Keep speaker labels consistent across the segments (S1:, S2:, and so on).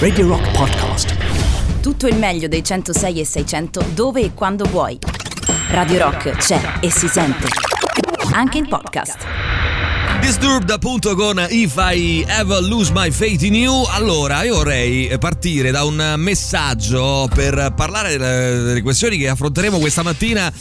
S1: Radio Rock Podcast.
S2: Tutto il meglio dei 106 e 600 dove e quando vuoi. Radio Rock c'è e si sente. Anche in podcast.
S3: Disturbed appunto con If I Ever Lose My Faith in You. Allora, io vorrei partire da un messaggio per parlare delle questioni che affronteremo questa mattina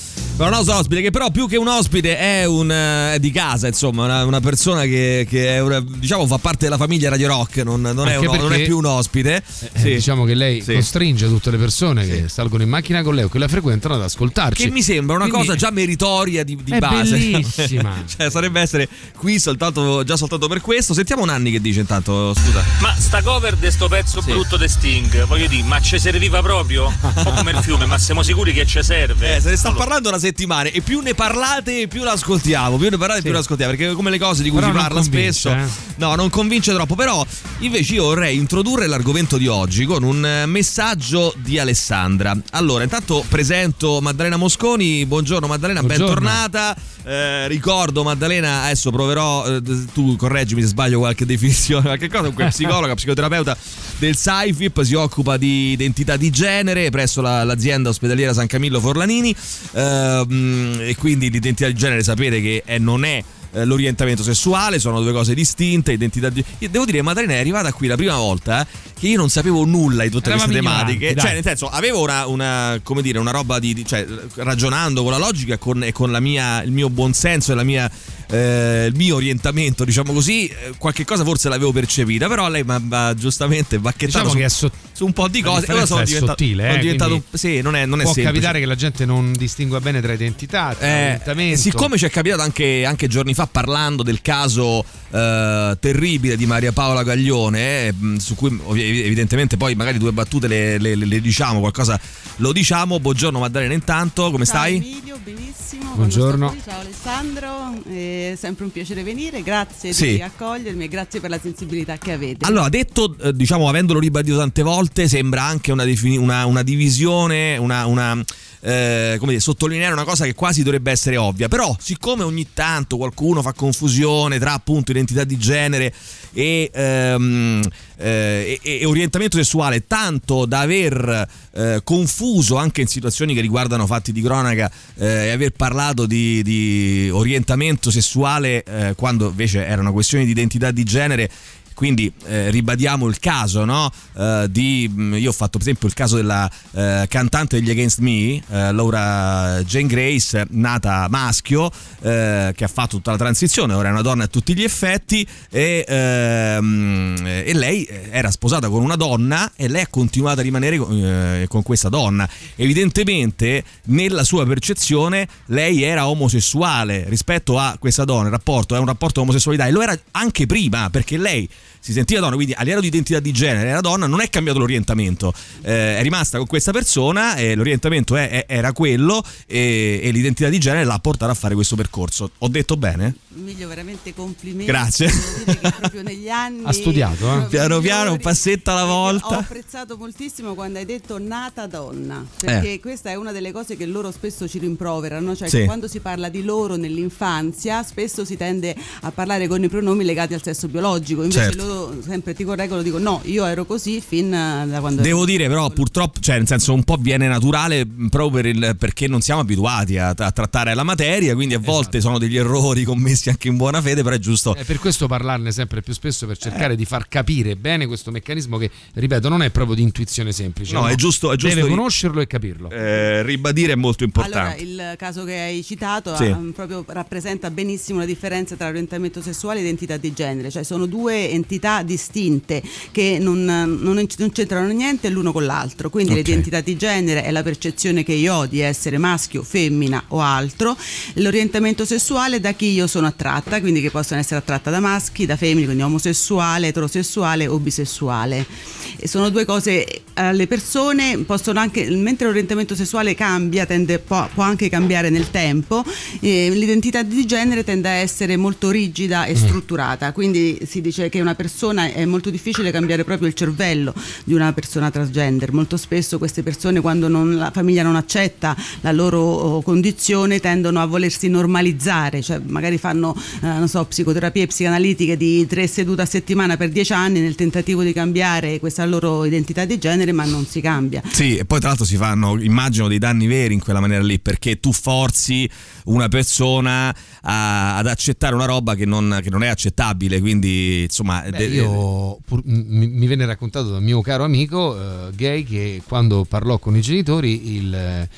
S3: un nostro ospite, che però più che un ospite è, un, è di casa, insomma, una, una persona che, che è una, diciamo fa parte della famiglia Radio Rock, non, non, è, un, non è, più un ospite.
S4: Eh, sì. Diciamo che lei sì. costringe tutte le persone sì. che salgono in macchina con lei o che la frequentano ad ascoltarci.
S3: Che mi sembra una
S4: Quindi
S3: cosa già meritoria di, di
S4: è
S3: base.
S4: Bellissima.
S3: cioè, sarebbe essere qui soltanto, già soltanto per questo. Sentiamo Nanni che dice intanto, scusa.
S5: Ma sta cover di sto pezzo brutto di Sting, voglio dire, ma ci serviva proprio? Un po' come il fiume, ma siamo sicuri che ci serve?
S3: Eh, se ne sta parlando una settimana e più ne parlate più l'ascoltiamo, più ne parlate sì. più l'ascoltiamo, perché come le cose di cui
S4: però
S3: si parla spesso,
S4: eh.
S3: no, non convince troppo, però invece io vorrei introdurre l'argomento di oggi con un messaggio di Alessandra. Allora, intanto presento Maddalena Mosconi, buongiorno Maddalena,
S4: buongiorno.
S3: bentornata. Eh, ricordo Maddalena, adesso proverò, eh, tu correggimi se sbaglio qualche definizione, qualche cosa, comunque psicologa, psicoterapeuta del SAIFIP, si occupa di identità di genere presso la, l'azienda ospedaliera San Camillo Forlanini. Ehm, e quindi l'identità di genere sapete che è, non è eh, l'orientamento sessuale, sono due cose distinte, identità di... Io devo dire, Maddalena è arrivata qui la prima volta che io non sapevo nulla di tutte
S4: Eravamo
S3: queste tematiche,
S4: ignoranti,
S3: cioè
S4: dai.
S3: nel senso avevo una, una, come dire, una roba di, di- cioè ragionando con la logica e con, e con la mia, il mio buonsenso e la mia, eh, il mio orientamento, diciamo così, eh, qualche cosa forse l'avevo percepita, però lei mi ha giustamente bacchettato
S4: Diciamo
S3: su,
S4: che è sot-
S3: su un po' di cose e ora sono diventato,
S4: sottile,
S3: sono
S4: eh,
S3: diventato sì, non è, non è
S4: Può
S3: semplice.
S4: capitare che la gente non distingua bene tra identità, tra
S3: Eh,
S4: orientamento.
S3: siccome ci è capitato anche, anche giorni fa parlando del caso eh, terribile di Maria Paola Gaglione, eh, su cui evidentemente poi magari due battute le, le- le- le diciamo, qualcosa lo diciamo. Buongiorno Maddalena intanto, come
S6: Ciao
S3: stai?
S6: Emilio, benissimo.
S4: Buongiorno.
S6: Ciao Alessandro, è sempre un piacere venire, grazie
S3: Sì.
S6: di accogliermi e grazie per la sensibilità che avete.
S3: Allora, detto, eh, diciamo, avendolo ribadito tante volte, sembra anche una, defini- una- una divisione, una, una, eh, come dire, sottolineare una cosa che quasi dovrebbe essere ovvia. Però, siccome ogni tanto qualcuno fa confusione tra appunto identità di genere e, ehm, eh, e- e orientamento sessuale, tanto da aver eh, confuso anche in situazioni che riguardano fatti di cronaca eh, e aver parlato di, di orientamento sessuale eh, quando invece era una questione di identità di genere quindi eh, ribadiamo il caso no? Eh, di mh, io ho fatto per esempio il caso della eh, cantante degli Against Me eh, Laura Jane Grace nata maschio eh, che ha fatto tutta la transizione ora è una donna a tutti gli effetti e, ehm, e lei era sposata con una donna e lei ha continuato a rimanere con, eh, con questa donna evidentemente nella sua percezione lei era omosessuale rispetto a questa donna il rapporto è un rapporto di omosessualità e lo era anche prima perché lei si sentiva donna, quindi a livello di identità di genere era donna, non è cambiato l'orientamento, eh, è rimasta con questa persona e l'orientamento è- è- era quello e, e l'identità di genere l'ha portata a fare questo percorso. Ho detto bene?
S6: Emilio, veramente complimenti.
S3: Grazie.
S6: Proprio negli anni.
S4: Ha studiato, eh?
S3: Piano piano, un passetto alla volta.
S6: Ho apprezzato moltissimo quando hai detto nata donna, perché
S3: Eh.
S6: questa è una delle cose che loro spesso ci rimproverano, cioè
S3: Sì.
S6: che quando si parla di loro nell'infanzia spesso si tende a parlare con i pronomi legati al sesso biologico, invece
S3: Certo.
S6: loro sempre ti correggono, dico no, io ero così fin eh, da quando
S3: Devo dire però
S6: piccolo.
S3: purtroppo, cioè nel senso un po' viene naturale mh, proprio per il- perché non siamo abituati a, a trattare la materia, quindi a volte sono degli errori commessi anche in buona fede, però è giusto.
S4: È per questo parlarne sempre più spesso per cercare di far capire bene questo meccanismo che, ripeto, non è proprio di intuizione semplice.
S3: No, è giusto- è giusto
S4: Deve
S3: ri-
S4: conoscerlo e capirlo.
S3: eh, ribadire è molto
S6: Allora,
S3: importante.
S6: il caso che hai citato
S3: Sì.
S6: ah, proprio rappresenta benissimo la differenza tra orientamento sessuale e identità di genere, cioè sono due entità distinte che non, non- non c'entrano niente l'uno con l'altro, quindi
S3: Ok.
S6: l'identità di genere è la percezione che io ho di essere maschio, femmina o altro, l'orientamento sessuale da chi io sono attratta, quindi che possono essere attratta da maschi, da femmine, quindi omosessuale, eterosessuale o bisessuale. E sono due cose, eh, le persone possono anche, mentre l'orientamento sessuale cambia, tende, può, può anche cambiare nel tempo, eh, l'identità di genere tende a essere molto rigida e strutturata, quindi si dice che una persona è molto difficile cambiare proprio il cervello di una persona transgender. Molto spesso queste persone quando non- la famiglia non accetta la loro oh, condizione tendono a volersi normalizzare, cioè magari fanno eh, non so, psicoterapie psicanalitiche di tre sedute a settimana per dieci anni nel tentativo di cambiare questa loro identità di genere, ma non si cambia.
S3: Sì, e poi tra l'altro si fanno, immagino, dei danni veri in quella maniera lì, perché tu forzi una persona a- ad accettare una roba che non, che non è accettabile, quindi insomma...
S4: Beh,
S3: de-
S4: io pur- mi, mi venne raccontato da un mio caro amico eh, gay che quando parlò con i genitori il eh,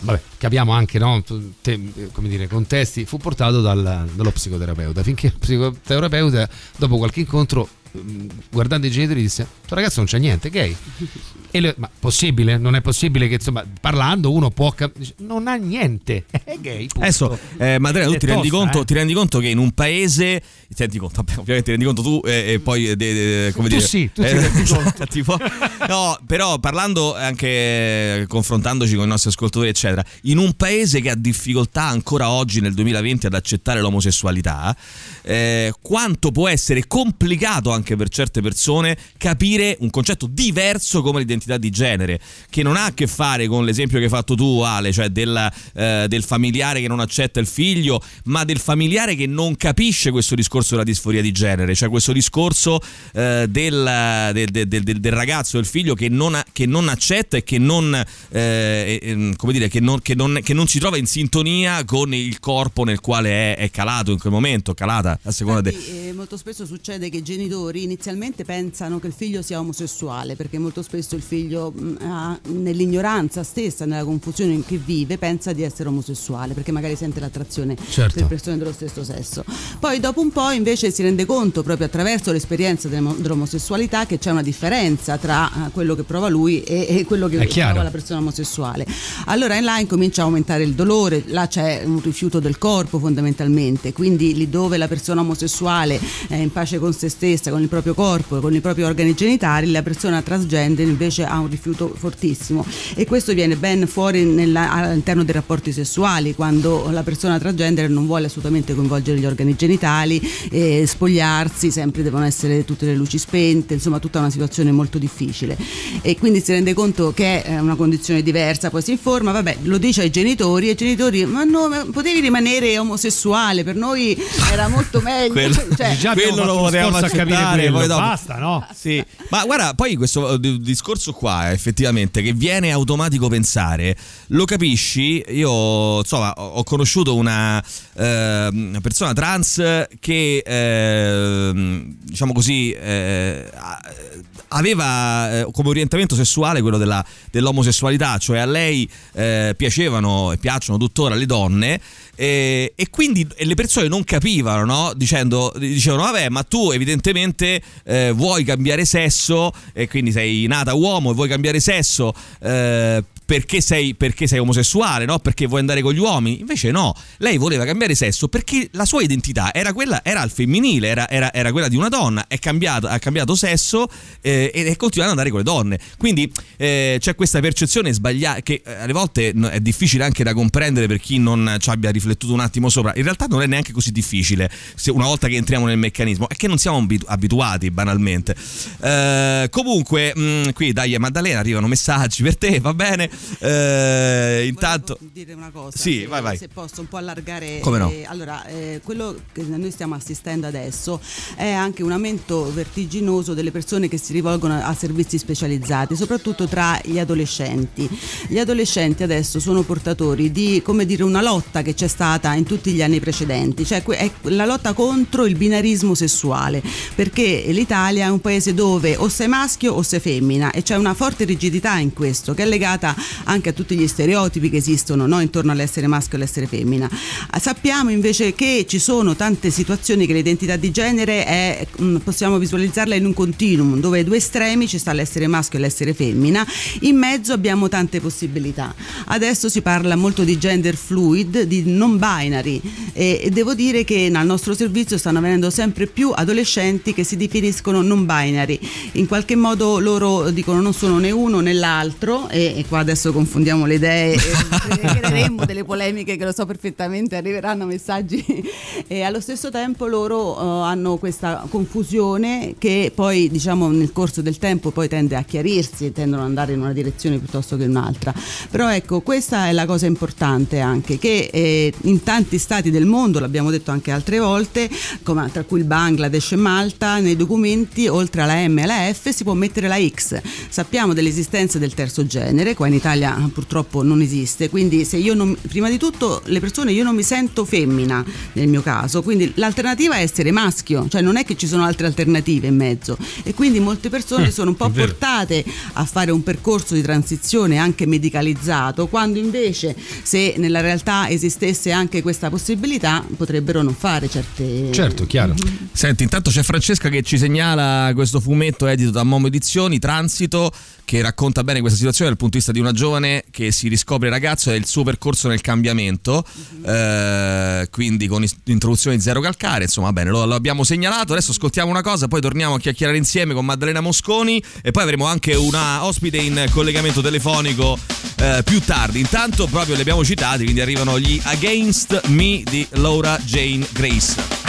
S4: vabbè, capiamo anche no, tu- te- come dire, contesti. Fu portato dal- dallo psicoterapeuta. Finché il psicoterapeuta dopo qualche incontro mm, guardando i genitori disse tuo ragazzo non c'è niente gay e lui, ma possibile non è possibile che insomma parlando uno può cap- non ha niente è gay punto.
S3: Adesso, eh, Maddalena, tu ti rendi,
S4: tosta,
S3: conto,
S4: eh.
S3: ti rendi conto che in un paese, ti rendi conto, ovviamente ti rendi conto tu eh, e poi, eh, de- de- come
S4: Tu
S3: dire,
S4: sì, tu ti
S3: eh,
S4: rendi conto.
S3: tipo- no, però parlando anche, eh, confrontandoci con i nostri ascoltatori, eccetera, in un paese che ha difficoltà ancora oggi nel 2020 ad accettare l'omosessualità, eh, quanto può essere complicato anche per certe persone capire un concetto diverso come l'identità di genere, che non ha a che fare con l'esempio che hai fatto tu, Ale, cioè del, eh, del familiare che non accetta il figlio, ma del familiare che non capisce questo discorso della disforia di genere, cioè questo discorso eh, del, del- del- del- del ragazzo, del figlio che non, ha- che non accetta e che non, eh, eh, come dire, che non, che non- che non si trova in sintonia con il corpo nel quale è, è calato in quel momento, calata a seconda de-
S6: Infatti, eh, molto spesso succede che i genitori inizialmente pensano che il figlio sia omosessuale, perché molto spesso il figlio ha- nell'ignoranza stessa, nella confusione in cui vive, pensa di essere omosessuale, perché magari sente l'attrazione
S4: Certo.
S6: per persone dello stesso sesso. Poi dopo un po' invece si rende conto, proprio attraverso l'esperienza dell'omosessualità, che c'è una differenza tra eh, quello che prova lui e, e quello che prova la persona omosessuale. Allora in là incomincia a aumentare il dolore, là c'è un rifiuto del corpo fondamentalmente, quindi lì dove la persona omosessuale è in pace con se stessa, con il proprio corpo, con i propri organi genitali, la persona transgender invece ha un rifiuto fortissimo. E questo viene ben fuori nella- all'interno dei rapporti sessuali, quando la persona transgender non vuole assolutamente coinvolgere gli organi genitali, eh, spogliarsi, sempre devono essere tutte le luci spente, insomma tutta una situazione molto difficile. E quindi si rende conto che è una condizione diversa, poi si informa, vabbè, lo dice ai genitori e i genitori, ma no, ma potevi rimanere omosessuale, per noi era molto meglio.
S3: Quello-
S6: Cioè,
S4: Già
S3: quello lo
S4: a capire
S3: poi dopo-
S4: basta no?
S3: Sì, ma guarda, poi questo eh, di- discorso qua effettivamente che viene automatico pensare, lo capisci? Io insomma ho conosciuto una eh, una persona trans che eh, diciamo così eh, aveva eh, come orientamento sessuale quello della- dell'omosessualità, cioè a lei eh, piacevano e piacciono tuttora le donne e, e quindi le persone non capivano, no? Dicendo, dicevano, vabbè, ma tu evidentemente eh, vuoi cambiare sesso e quindi sei nata uomo e vuoi cambiare sesso eh, perché sei, perché sei omosessuale, no? Perché vuoi andare con gli uomini. Invece no, lei voleva cambiare sesso perché la sua identità era quella, era al femminile, era, era- era quella di una donna, è cambiata, ha cambiato sesso eh, ed è continuata ad andare con le donne. Quindi eh, c'è questa percezione sbagliata che eh, alle volte è difficile anche da comprendere per chi non ci abbia riflettuto un attimo sopra. In realtà non è neanche così difficile una volta che entriamo nel meccanismo, è che non siamo abitu- abituati banalmente. Eh, comunque, mh, qui dai Maddalena arrivano messaggi per te, va bene? Eh, intanto...
S6: Volevo dire una cosa,
S3: Sì,
S6: se,
S3: vai, vai.
S6: se posso un po' allargare.
S3: Come no?
S6: eh, allora, eh, quello che noi stiamo assistendo adesso è anche un aumento vertiginoso delle persone che si rivolgono a servizi specializzati, soprattutto tra gli adolescenti. Gli adolescenti adesso sono portatori di, come dire, una lotta che c'è stata in tutti gli anni precedenti, cioè è la lotta contro il binarismo sessuale, perché l'Italia è un paese dove o sei maschio o sei femmina e c'è una forte rigidità in questo che è legata anche a tutti gli stereotipi che esistono no? intorno all'essere maschio e all'essere femmina. Sappiamo invece che ci sono tante situazioni che l'identità di genere è, mm, possiamo visualizzarla in un continuum dove ai due estremi ci sta l'essere maschio e l'essere femmina, in mezzo abbiamo tante possibilità. Adesso si parla molto di gender fluid, di non binary e devo dire che nel nostro servizio stanno venendo sempre più adolescenti che si definiscono non binary. In qualche modo loro dicono non sono né uno né l'altro e qua adesso confondiamo le idee e creeremmo delle polemiche che lo so perfettamente, arriveranno messaggi e allo stesso tempo loro uh, hanno questa confusione che poi diciamo nel corso del tempo poi tende a chiarirsi e tendono ad andare in una direzione piuttosto che in un'altra. Però ecco, questa è la cosa importante anche che eh, in tanti stati del mondo, l'abbiamo detto anche altre volte, come, tra cui il Bangladesh e Malta, nei documenti oltre alla M e alla F si può mettere la X. Sappiamo dell'esistenza del terzo genere, qua in Italia purtroppo non esiste, quindi se io non, prima di tutto le persone io non mi sento femmina nel mio caso, quindi l'alternativa è essere maschio, cioè non è che ci sono altre alternative in mezzo. E quindi molte persone mm, sono un po' portate a fare un percorso di transizione anche medicalizzato, quando invece se nella realtà esistesse anche questa possibilità potrebbero non fare certe...
S4: Certo, chiaro.
S3: Mm-hmm. Senti, intanto c'è Francesca che ci segnala questo fumetto edito da Momo Edizioni, Transito, che racconta bene questa situazione dal punto di vista di una giovane che si riscopre ragazzo e il suo percorso nel cambiamento, mm-hmm. eh, quindi con introduzione di zero calcare, insomma, bene, lo, lo, abbiamo segnalato, adesso ascoltiamo una cosa, poi torniamo a chiacchierare insieme con Maddalena Mosconi e poi avremo anche una ospite in collegamento telefonico eh, più tardi. Intanto proprio li abbiamo citati, quindi arrivano gli Against Me di Laura Jane Grace.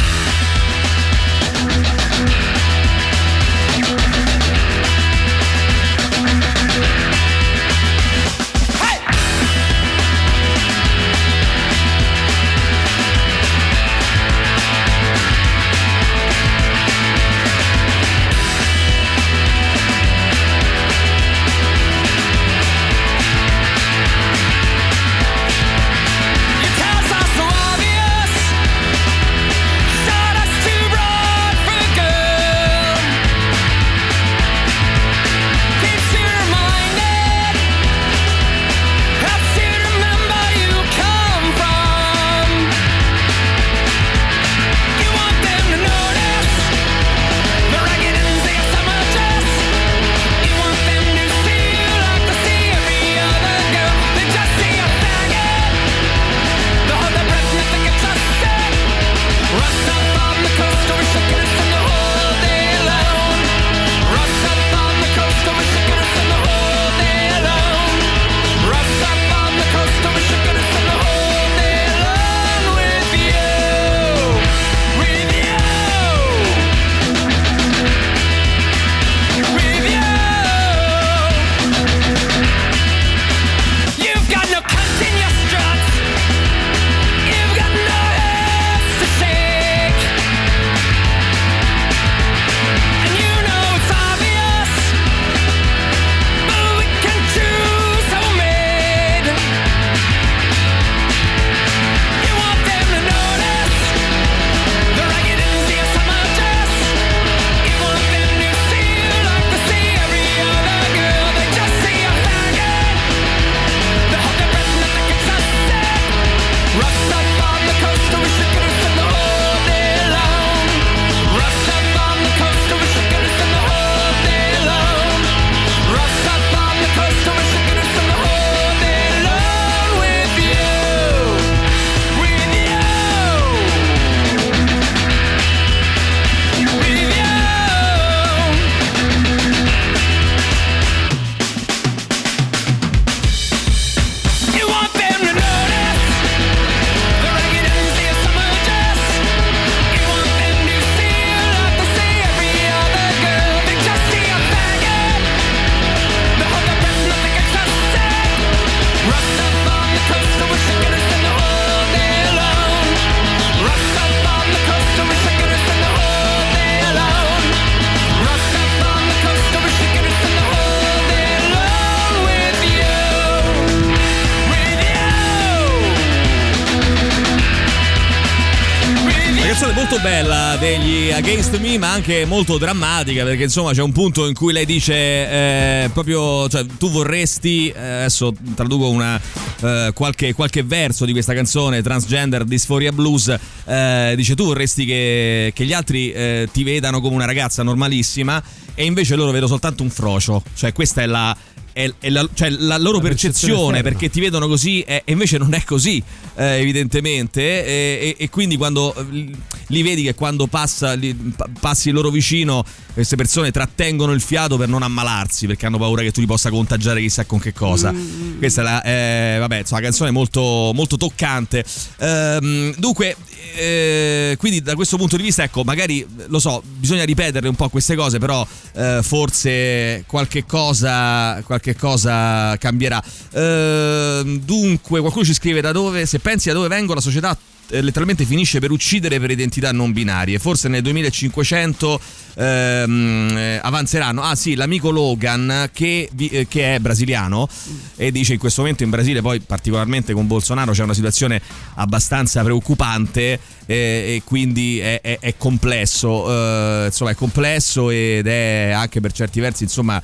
S3: Bella degli Against Me, ma anche molto drammatica, perché insomma c'è un punto in cui lei dice eh, proprio, cioè tu vorresti, eh, adesso traduco una, eh, qualche, qualche, verso di questa canzone, Transgender Dysphoria Blues, eh, dice tu vorresti che, che gli altri eh, ti vedano come una ragazza normalissima e invece loro vedo soltanto un frocio, cioè questa è la è, è la, cioè la, loro la percezione, perché ti vedono così e invece non è così eh, evidentemente e, e, quindi quando eh, li vedi che quando passa, li, passi loro vicino queste persone trattengono il fiato per non ammalarsi perché hanno paura che tu li possa contagiare chissà con che cosa. Mm. questa è la, eh, vabbè, insomma, una canzone molto, molto toccante. Ehm, dunque eh, quindi da questo punto di vista ecco magari lo so bisogna ripetere un po' queste cose però eh, forse qualche cosa qualche cosa cambierà ehm, dunque qualcuno ci scrive da dove se pensi da dove vengo la società eh, letteralmente finisce per uccidere per identità non binarie. Forse nel 2500 ehm, eh, avanzeranno. Ah sì, l'amico Logan che, eh, che, è brasiliano e dice in questo momento in Brasile poi particolarmente con Bolsonaro c'è una situazione abbastanza preoccupante eh, e quindi è, è, è complesso. Eh, insomma è complesso ed è anche per certi versi insomma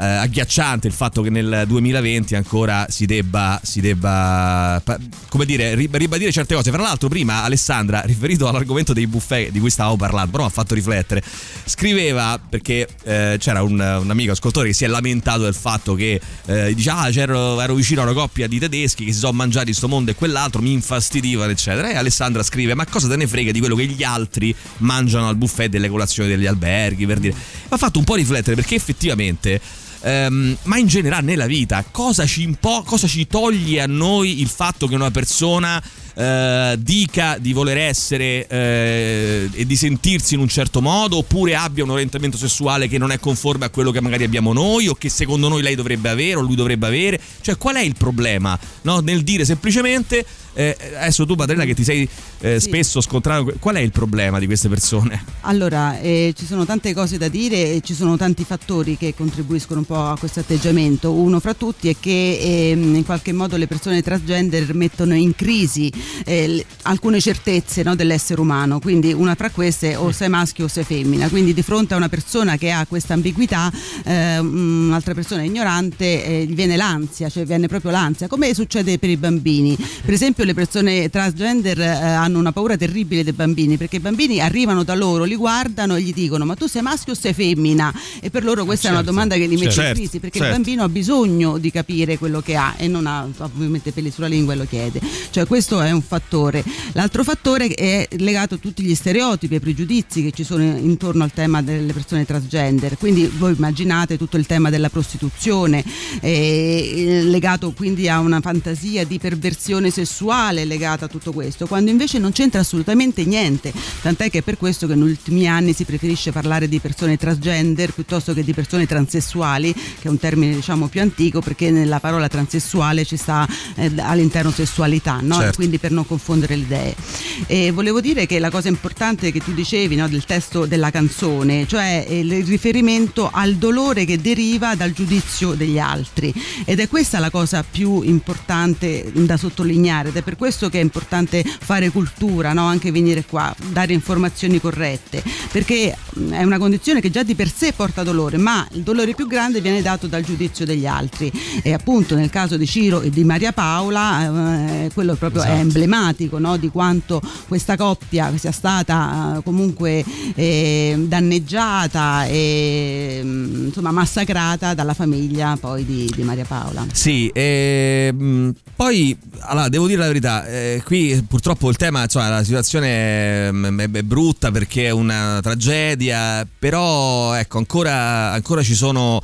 S3: eh, agghiacciante il fatto che nel 2020 ancora si debba, si debba come dire, ribadire certe cose. Fra l'altro, prima Alessandra, riferito all'argomento dei buffet di cui stavamo parlando, però mi ha fatto riflettere. Scriveva perché eh, c'era un, un, amico ascoltatore che si è lamentato del fatto che eh, dice: Ah, ero vicino a una coppia di tedeschi che si sono mangiati sto mondo e quell'altro, mi infastidivano, eccetera. E Alessandra scrive: Ma cosa te ne frega di quello che gli altri mangiano al buffet delle colazioni degli alberghi? Per dire, mi ha fatto un po' riflettere perché effettivamente ehm, ma in generale nella vita cosa ci, impo- cosa ci toglie a noi il fatto che una persona eh, dica di voler essere eh, e di sentirsi in un certo modo oppure abbia un orientamento sessuale che non è conforme a quello che magari abbiamo noi o che secondo noi lei dovrebbe avere o lui dovrebbe avere cioè qual è il problema no? nel dire semplicemente eh, adesso tu Padrella che ti sei eh, sì. spesso scontrato, qual è il problema di queste persone?
S6: Allora, eh, ci sono tante cose da dire e ci sono tanti fattori che contribuiscono un po' a questo atteggiamento. Uno fra tutti è che ehm, in qualche modo le persone transgender mettono in crisi eh, alcune certezze no, dell'essere umano, quindi una fra queste o sei maschio o sei femmina, quindi di fronte a una persona che ha questa ambiguità, eh, un'altra persona ignorante, eh, viene l'ansia, cioè viene proprio l'ansia, come succede per i bambini. Per esempio le persone transgender eh, hanno una paura terribile dei bambini perché i bambini arrivano da loro, li guardano e gli dicono ma tu sei maschio o sei femmina? E per loro questa certo, è una certo. domanda che li mette certo, in crisi perché certo. il bambino ha bisogno di capire quello che ha e non ha ovviamente peli sulla lingua e lo chiede. Cioè questo è un fattore. L'altro fattore è legato a tutti gli stereotipi e pregiudizi che ci sono intorno al tema delle persone transgender. Quindi voi immaginate tutto il tema della prostituzione eh, legato quindi a una fantasia di perversione sessuale sessuale legata a tutto questo, quando invece non c'entra assolutamente niente, tant'è che è per questo che negli ultimi anni si preferisce parlare di persone transgender piuttosto che di persone transessuali, che è un termine diciamo più antico perché nella parola transessuale ci sta eh, all'interno sessualità, no? certo. quindi per non confondere le idee. E volevo dire che la cosa importante che tu dicevi no, del testo della canzone, cioè il riferimento al dolore che deriva dal giudizio degli altri ed è questa la cosa più importante da sottolineare è per questo che è importante fare cultura, no? anche venire qua, dare informazioni corrette, perché è una condizione che già di per sé porta dolore, ma il dolore più grande viene dato dal giudizio degli altri e appunto nel caso di Ciro e di Maria Paola eh, quello proprio esatto. è emblematico no? di quanto questa coppia sia stata eh, comunque eh, danneggiata e mm, insomma massacrata dalla famiglia poi di, di Maria Paola.
S3: Sì, e, ehm, poi allora, devo dire la verità, eh, qui purtroppo il tema, insomma, la situazione è, è, brutta perché è una tragedia, però ecco, ancora, ancora ci sono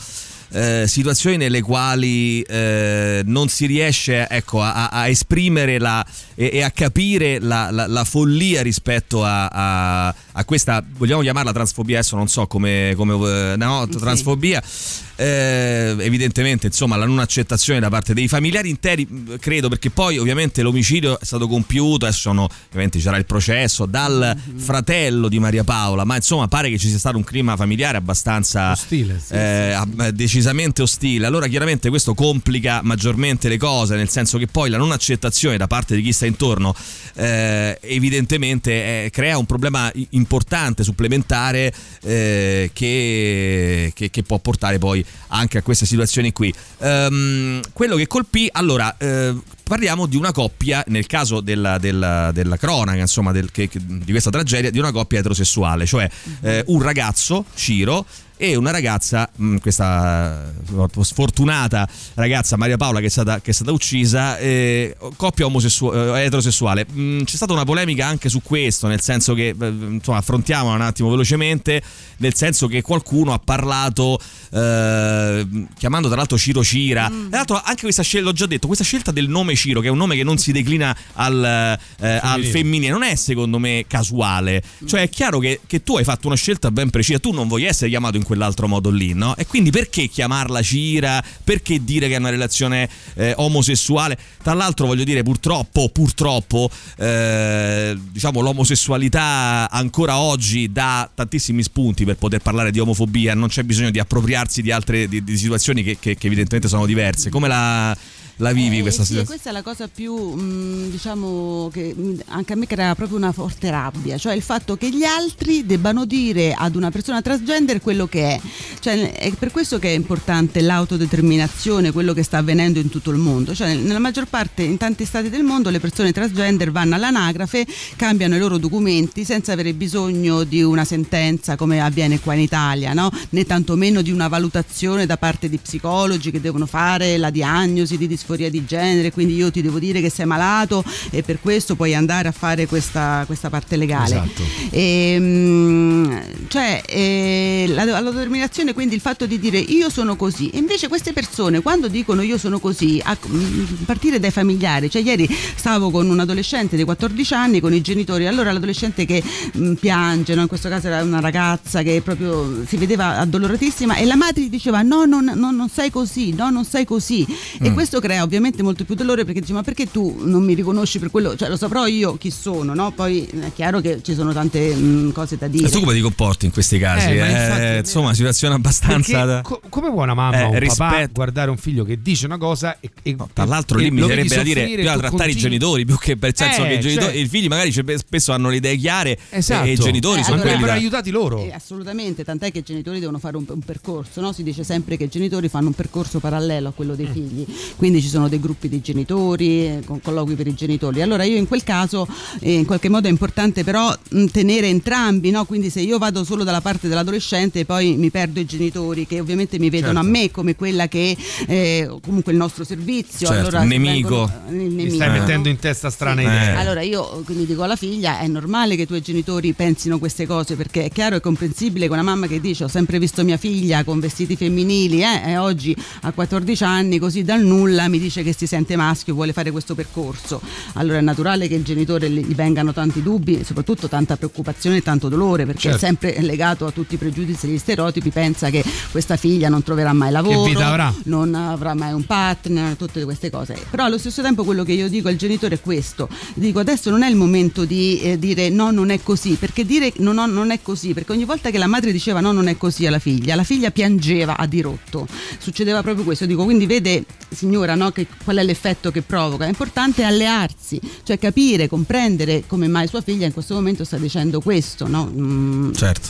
S3: eh, situazioni nelle quali eh, non si riesce ecco, a, a, esprimere la, e, e, a capire la, la, la follia rispetto a, a, questa, vogliamo chiamarla transfobia, adesso non so come, come no, transfobia. Sì eh, evidentemente insomma la non accettazione da parte dei familiari interi, credo perché poi ovviamente l'omicidio è stato compiuto, adesso sono, ovviamente sarà il processo, dal
S4: Mm-hmm.
S3: fratello di Maria Paola, ma insomma pare che ci sia stato un clima familiare abbastanza
S4: Ostile, sì,
S3: eh, ab- decisamente ostile. Allora chiaramente questo complica maggiormente le cose, nel senso che poi la non accettazione da parte di chi sta intorno eh, evidentemente eh, crea un problema importante, supplementare, eh, che, che- che può portare poi anche a queste situazioni qui. Ehm, quello che colpì, allora... eh, Parliamo di una coppia, nel caso della, della- della cronaca, insomma, del- che- di questa tragedia, di una coppia eterosessuale, cioè eh, un ragazzo, Ciro, e una ragazza, mh, questa eh, sfortunata ragazza Maria Paola che è stata, che è stata uccisa, eh, coppia omosessu- eh, eterosessuale. Mh, c'è stata una polemica anche su questo, nel senso che, eh, insomma, affrontiamola un attimo velocemente, nel senso che qualcuno ha parlato, eh, chiamando tra l'altro Ciro Cira, tra l'altro anche questa scelta, l'ho già detto, questa scelta del nome Ciro, che è un nome che non si declina al, eh, al femminile, non è secondo me casuale, cioè è chiaro che, che tu hai fatto una scelta ben precisa, tu non vuoi essere chiamato in quell'altro modo lì, no? E quindi perché chiamarla Cira? Perché dire che è una relazione eh, omosessuale? Tra l'altro voglio dire purtroppo, purtroppo, eh, diciamo l'omosessualità ancora oggi dà tantissimi spunti per poter parlare di omofobia, non c'è bisogno di appropriarsi di altre di, di situazioni che, che- che evidentemente sono diverse. Come la, la vivi
S6: Eh,
S3: questa
S6: sì,
S3: situazione?
S6: questa è la cosa più, mh, diciamo, che mh, anche a me crea proprio una forte rabbia, cioè il fatto che gli altri debbano dire ad una persona transgender quello che è. Cioè, è per questo che è importante l'autodeterminazione, quello che sta avvenendo in tutto il mondo. Cioè, nella maggior parte, in tanti stati del mondo, le persone transgender vanno all'anagrafe, cambiano i loro documenti senza avere bisogno di una sentenza come avviene qua in Italia, no? né tantomeno di una valutazione da parte di psicologi che devono fare la diagnosi di disforia di genere, quindi io ti devo dire che sei malato e per questo puoi andare a fare questa, questa parte legale.
S4: Esatto.
S6: Ehm, cioè, eh, la, la determinazione, quindi il fatto di dire io sono così. E invece queste persone, quando dicono io sono così, a mm, partire dai familiari, cioè ieri stavo con un adolescente di 14 anni con i genitori, allora l'adolescente che mm, piange, no? in questo caso era una ragazza che proprio si vedeva addoloratissima e la madre gli diceva no, non, non- non sei così, no, non sei così. E questo crea ovviamente molto più dolore perché dice ma perché tu non mi riconosci per quello, cioè lo saprò io chi sono, no? Poi è chiaro che ci sono tante mm, cose da dire.
S3: E tu come ti comporti in questi casi?
S4: Eh,
S3: Eh,
S4: infatti-
S3: insomma, situazione abbastanza. Da-
S4: co- come può una mamma
S3: Eh,
S4: o un papà
S3: rispetto-
S4: guardare un figlio che dice una cosa e, e-
S3: No, tra l'altro lì
S4: e
S3: mi
S4: lo vedi
S3: sarebbe da dire più
S4: tu
S3: trattare i
S4: continui-
S3: genitori più che per il senso
S4: Eh,
S3: che i, genitori,
S4: cioè-
S3: i figli magari spesso hanno le idee chiare
S4: Esatto.
S3: e i genitori
S6: Eh,
S3: sono
S6: allora-
S3: quelli da...
S4: aiutati loro.
S6: Eh, assolutamente, tant'è che i genitori devono fare un, un percorso, no? si dice sempre che i genitori fanno un percorso parallelo a quello
S3: Mm.
S6: dei figli, quindi ci sono dei gruppi di genitori, eh, con colloqui per i genitori. Allora io in quel caso eh, in qualche modo è importante però mh, tenere entrambi, no? quindi se io vado solo dalla parte dell'adolescente poi mi perdo i genitori che ovviamente mi vedono
S4: Certo.
S6: a me come quella che eh, comunque il nostro servizio,
S3: Certo,
S6: allora
S3: il nemico.
S6: vengono- il
S4: Mi
S6: nemico,
S4: stai
S6: no?
S4: mettendo in testa strane
S6: Sì.
S4: idee.
S3: Eh.
S6: Allora io quindi dico alla figlia è normale che i tuoi genitori pensino queste cose perché è chiaro e comprensibile che una mamma che dice ho sempre visto mia figlia con vestiti femminili eh, e oggi a 14 anni così dal nulla mi dice che si sente maschio vuole fare questo percorso. Allora è naturale che il genitore gli vengano tanti dubbi e soprattutto tanta preoccupazione e tanto dolore perché
S4: Certo.
S6: è sempre legato a tutti i pregiudizi e gli stereotipi, pensa che questa figlia non troverà mai lavoro,
S4: avrà?
S6: non avrà mai un partner, tutte queste cose. Però allo stesso tempo quello che io dico al genitore è questo. Dico adesso non è il momento di eh, dire no, non è così, perché dire no, no, non è così, perché ogni volta che la madre diceva no, non è così alla figlia, la figlia piangeva a dirotto. Succedeva proprio questo. Dico, quindi vede signora no, che, qual è l'effetto che provoca. È importante allearsi, cioè capire, comprendere come mai sua figlia in questo momento sta dicendo questo. No? Mm,
S3: Certo.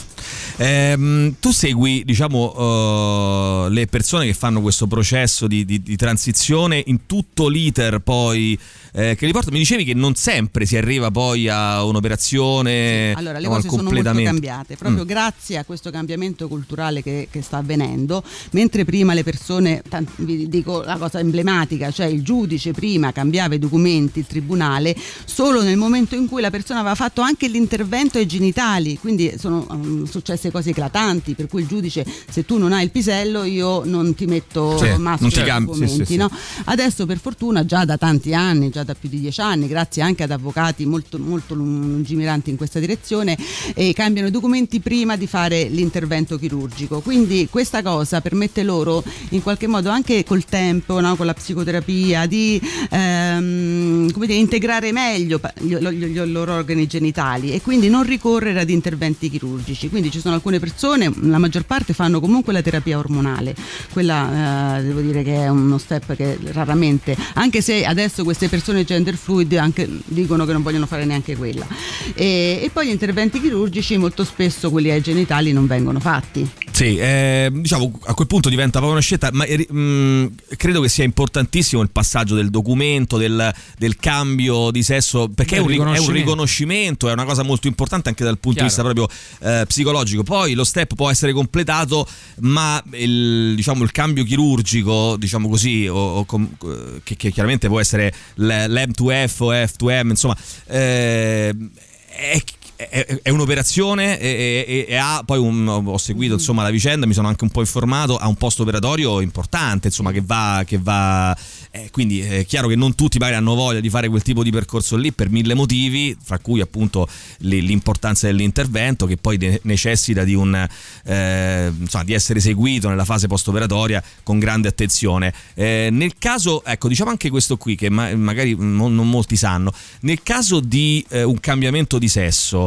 S3: Ehm, tu segui, diciamo, eh, le persone che fanno questo processo di, di- di transizione in tutto l'iter poi eh, che li porta. Mi dicevi che non sempre si arriva poi a un'operazione
S6: Allora, le cose sono molto cambiate, proprio
S3: Mm.
S6: grazie a questo cambiamento culturale che, che sta avvenendo, mentre prima le persone, vi dico la cosa emblematica, cioè il giudice prima cambiava i documenti, il tribunale, solo nel momento in cui la persona aveva fatto anche l'intervento ai genitali, quindi sono um, successe cose eclatanti, per cui il giudice se tu non hai il pisello io non ti metto
S3: Sì,
S6: maschio
S3: non ti sì,
S6: documenti,
S3: sì,
S6: no? Adesso per fortuna già da tanti anni, già da più di dieci anni, grazie anche ad avvocati molto, molto lungimiranti in questa direzione, eh, cambiano i documenti prima di fare l'intervento chirurgico. Quindi questa cosa permette loro in qualche modo anche col tempo, no? con la psicoterapia, di ehm, come dire, integrare meglio gli, gli- gli- i loro organi genitali e quindi non ricorrere ad interventi chirurgici. Quindi ci sono alcune persone, la maggior parte fanno comunque la terapia ormonale, quella eh, devo dire che è uno step che raramente, anche se adesso queste persone gender fluid anche dicono che non vogliono fare neanche quella. E, e poi gli interventi chirurgici molto spesso quelli ai genitali non vengono fatti.
S3: Sì, eh, diciamo a quel punto diventa proprio una scelta, ma eh, mh, credo che sia importantissimo il passaggio del documento, del, del cambio di sesso, perché è un, è un
S4: riconoscimento.
S3: riconoscimento, è una cosa molto importante anche dal punto
S4: Chiaro.
S3: di vista proprio eh, psicologico. Poi lo step può essere completato, ma il, diciamo, il cambio chirurgico, diciamo così, o, o che, che chiaramente può essere l- l'M2F o F2M, insomma, eh, è è, è un'operazione e, e- e ha poi un, ho seguito insomma la vicenda mi sono anche un po' informato ha un post operatorio importante insomma che va, che va eh, quindi è chiaro che non tutti magari hanno voglia di fare quel tipo di percorso lì per mille motivi fra cui appunto li- l'importanza dell'intervento che poi ne- necessita di un eh, insomma di essere seguito nella fase post operatoria con grande attenzione. Eh, nel caso ecco diciamo anche questo qui che ma- magari non, non molti sanno nel caso di eh, un cambiamento di sesso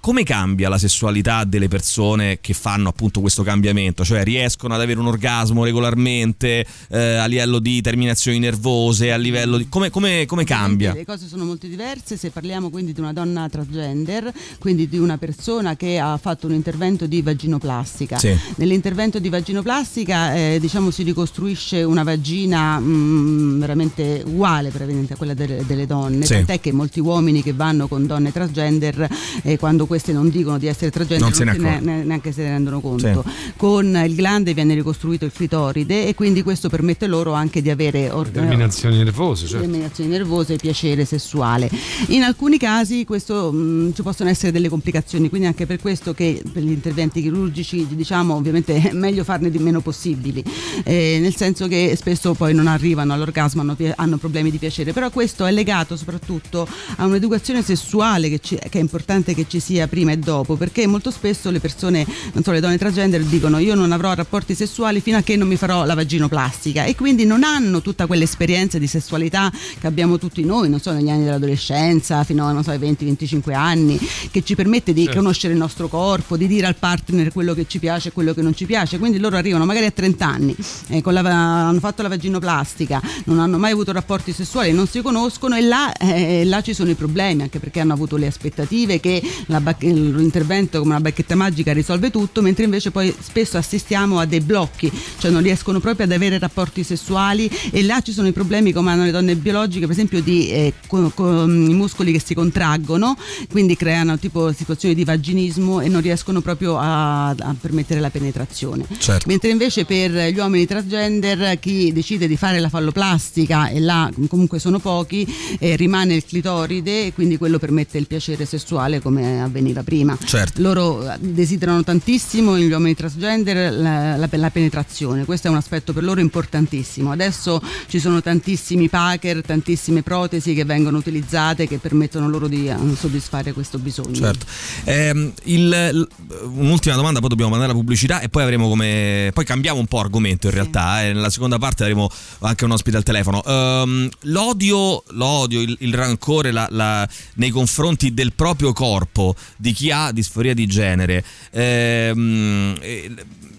S3: come cambia la sessualità delle persone che fanno appunto questo cambiamento cioè riescono ad avere un orgasmo regolarmente eh, a livello di terminazioni nervose a livello di come, come- come cambia
S6: Le cose sono molto diverse se parliamo quindi di una donna transgender, quindi di una persona che ha fatto un intervento di vaginoplastica.
S3: Sì.
S6: Nell'intervento di vaginoplastica eh, diciamo si ricostruisce una vagina mm, veramente uguale praticamente a quella delle, delle donne,
S3: Sì.
S6: tant'è che molti uomini che vanno con donne transgender eh, quando queste non dicono di essere transgender
S3: Non se ne accorgono.
S6: ne- neanche se ne rendono conto. Con il glande viene ricostruito il clitoride e quindi questo permette loro anche di avere or-
S4: Terminazioni nervose, certo.
S6: terminazioni nervose e piacere sessuale. In alcuni casi questo, mh, ci possono essere delle complicazioni, quindi anche per questo che per gli interventi chirurgici diciamo ovviamente è meglio farne di meno possibili, eh, nel senso che spesso poi non arrivano all'orgasmo, hanno, hanno problemi di piacere, però questo è legato soprattutto a un'educazione sessuale che, ci- che è importante che ci sia prima e dopo, perché molto spesso le persone, non so, le donne transgender dicono io non avrò rapporti sessuali fino a che non mi farò la vaginoplastica e quindi non hanno tutta quell'esperienza di sessualità che abbiamo tutti noi, non so, negli anni dell'adolescenza fino a non so, ai 20-25 anni, che ci permette di
S4: Certo.
S6: conoscere il nostro corpo, di dire al partner quello che ci piace e quello che non ci piace. Quindi loro arrivano magari a 30 anni, eh, la hanno fatto la vaginoplastica, non hanno mai avuto rapporti sessuali, non si conoscono e là, eh, là ci sono i problemi, anche perché hanno avuto le aspettative che la l'intervento come una bacchetta magica risolve tutto, mentre invece poi spesso assistiamo a dei blocchi, cioè non riescono proprio ad avere rapporti sessuali e là ci sono i problemi come hanno le donne biologiche, per esempio di eh, co- co- i muscoli che si contraggono, quindi creano tipo situazioni di vaginismo e non riescono proprio a, a permettere la penetrazione.
S3: Certo.
S6: Mentre invece per gli uomini transgender chi decide di fare la falloplastica e là comunque sono pochi, eh, rimane il clitoride e quindi quello permette il piacere sessuale come avveniva prima.
S3: Certo.
S6: Loro eh, desiderano tantissimo gli uomini transgender la, la- la penetrazione, questo è un aspetto per loro importantissimo. Adesso ci sono tantissimi packer, tantissime protesi che vengono utilizzate che permettono loro di eh, soddisfare questo bisogno.
S3: Certo. Ehm, il- un'ultima domanda, poi dobbiamo mandare la pubblicità e poi avremo come. Poi cambiamo un po' argomento in realtà. eh, nella seconda parte avremo anche un ospite al telefono. Ehm, l'odio, l'odio, il, il rancore la- nei confronti del proprio corpo, di chi ha disforia di genere. ehm, eh,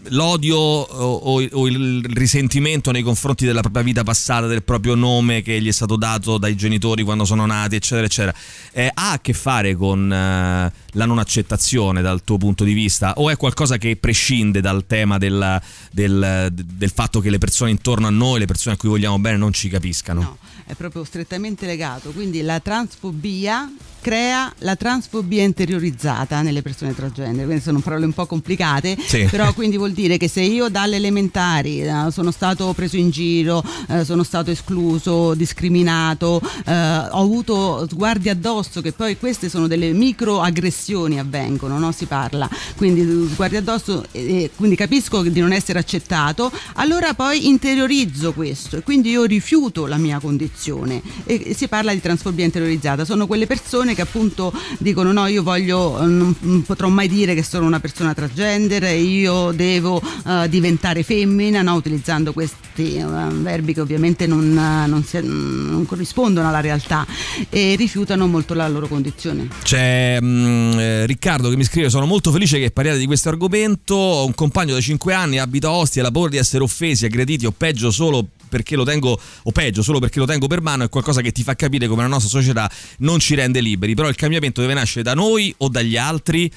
S3: L'odio o, o- il risentimento nei confronti della propria vita passata, del proprio nome che gli è stato dato dai genitori quando sono nati, eccetera, eccetera, eh, ha a che fare con eh, la non accettazione dal tuo punto di vista o è qualcosa che prescinde dal tema del, del- del fatto che le persone intorno a noi, le persone a cui vogliamo bene non ci capiscano?
S6: No, è proprio strettamente legato. Quindi la transfobia crea la transfobia interiorizzata nelle persone transgender. Quindi sono parole un po' complicate,
S3: Sì.
S6: però quindi vuol vuol dire che se io dalle elementari eh, sono stato preso in giro, eh, sono stato escluso, discriminato, eh, ho avuto sguardi addosso, che poi queste sono delle microaggressioni avvengono, no? si parla, quindi sguardi addosso, e quindi capisco di non essere accettato, allora poi interiorizzo questo e quindi io rifiuto la mia condizione. E si parla di transfobia interiorizzata, sono quelle persone che appunto dicono no io voglio, non potrò mai dire che sono una persona transgender, io devo uh, diventare femmina, no? utilizzando questi uh, verbi che ovviamente non, uh, non, si, non, corrispondono alla realtà e rifiutano molto la loro condizione.
S3: C'è um, eh, Riccardo che mi scrive sono molto felice che parliate di questo argomento, ho un compagno da 5 anni, abita a Ostia, la paura di essere offesi, aggrediti o peggio solo perché lo tengo, o peggio, solo perché lo tengo per mano, è qualcosa che ti fa capire come la nostra società non ci rende liberi. Però il cambiamento deve nascere da noi o dagli altri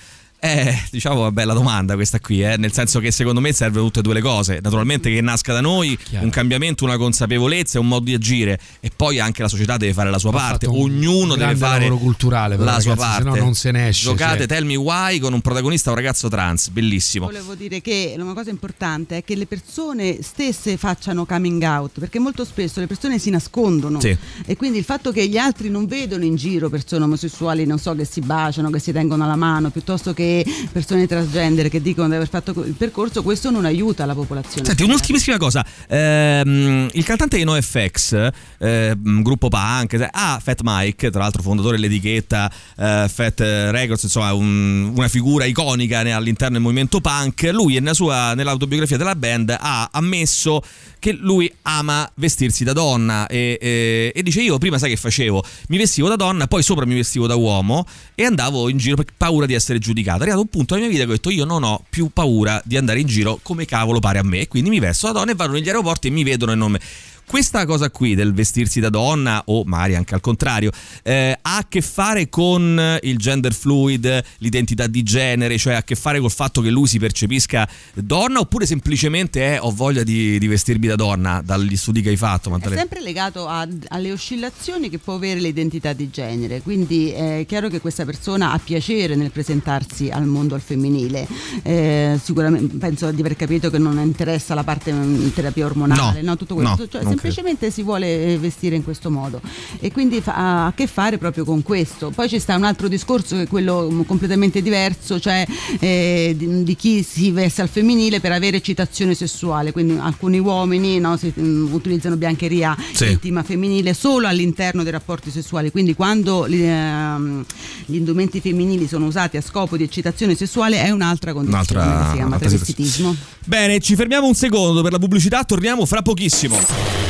S3: eh, diciamo una bella domanda questa qui, eh? nel senso che secondo me servono tutte e due le cose. Naturalmente che nasca da noi Chiaro. un cambiamento, una consapevolezza, un modo di agire e poi anche la società deve fare la sua Va parte, ognuno deve fare
S4: culturale,
S3: la
S4: ragazzi,
S3: sua parte.
S4: non se ne esce.
S3: Giocate
S4: cioè.
S3: Tell Me Why con un protagonista un ragazzo trans, bellissimo.
S6: Volevo dire che una cosa importante è che le persone stesse facciano coming out, perché molto spesso le persone si nascondono
S3: sì.
S6: e quindi il fatto che gli altri non vedono in giro persone omosessuali, non so, che si baciano, che si tengono alla mano, piuttosto che persone transgender che dicono di aver fatto il percorso, questo non aiuta la popolazione.
S3: Senti, un'ultimissima cosa. Ehm, il cantante di NoFX, eh, gruppo punk, ha Fat Mike, tra l'altro fondatore dell'etichetta eh, Fat Records, insomma un, una figura iconica all'interno del movimento punk. Lui nella sua, nell'autobiografia della band ha ammesso che lui ama vestirsi da donna e, e, e, dice io prima sai che facevo? Mi vestivo da donna, poi sopra mi vestivo da uomo e andavo in giro per paura di essere giudicato. È arrivato un punto nella mia vita che ho detto io non ho più paura di andare in giro come cavolo pare a me, quindi mi vesto da donna e vado negli aeroporti e mi vedono e non me questa cosa qui del vestirsi da donna, o magari anche al contrario, eh, ha a che fare con il gender fluid, l'identità di genere, cioè ha a che fare col fatto che lui si percepisca donna, oppure semplicemente è ho voglia di, di vestirmi da donna dagli studi che hai fatto?
S6: Mantale? È sempre legato a, alle oscillazioni che può avere l'identità di genere, quindi è chiaro che questa persona ha piacere nel presentarsi al mondo al femminile. Eh, sicuramente penso di aver capito che non interessa la parte in terapia ormonale,
S3: no,
S6: no tutto questo.
S3: No,
S6: cioè, semplicemente si vuole eh, vestire in questo modo e quindi ha a che fare proprio con questo. Poi ci sta un altro discorso che è quello mm, completamente diverso, cioè eh, di, di, chi si veste al femminile per avere eccitazione sessuale, quindi alcuni uomini no, si, um, utilizzano biancheria sì. intima femminile solo all'interno dei rapporti sessuali, quindi quando gli, uh, gli indumenti femminili sono usati a scopo di eccitazione sessuale è un'altra condizione un'altra, che si chiama travestitismo.
S3: Bene, ci fermiamo un secondo per la pubblicità, torniamo fra pochissimo.